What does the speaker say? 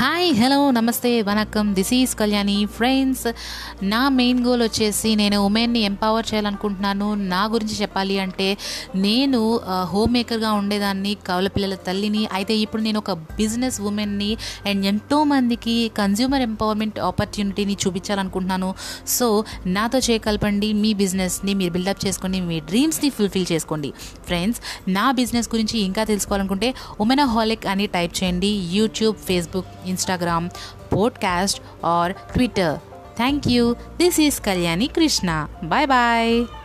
Hi hello namaste vanakkam this is Kalyani friends నా main goal వచ్చేసి నేను ఉమెన్ని empower చేయాలనుకుంటున్నాను. నా గురించి చెప్పాలి అంటే నేను హోమ్ మేకర్గా ఉండేదాన్ని కవల పిల్లల తల్లిని. అయితే ఇప్పుడు నేను ఒక బిజినెస్ ఉమెన్ని అండ్ ఎంతోమందికి కన్జ్యూమర్ ఎంపవర్మెంట్ ఆపర్చునిటీని చూపించాలనుకుంటున్నాను. సో నాతో చేయగలపండి మీ బిజినెస్ని మీరు బిల్డప్ చేసుకోండి మీ డ్రీమ్స్ని ఫుల్ఫిల్ చేసుకోండి. ఫ్రెండ్స్ నా బిజినెస్ గురించి ఇంకా తెలుసుకోవాలనుకుంటే ఉమెనహాలిక్ అని టైప్ చేయండి. యూట్యూబ్ ఫేస్బుక్ इंस्टाग्राम पॉडकास्ट और Twitter thank you this is Kalyani Krishna bye bye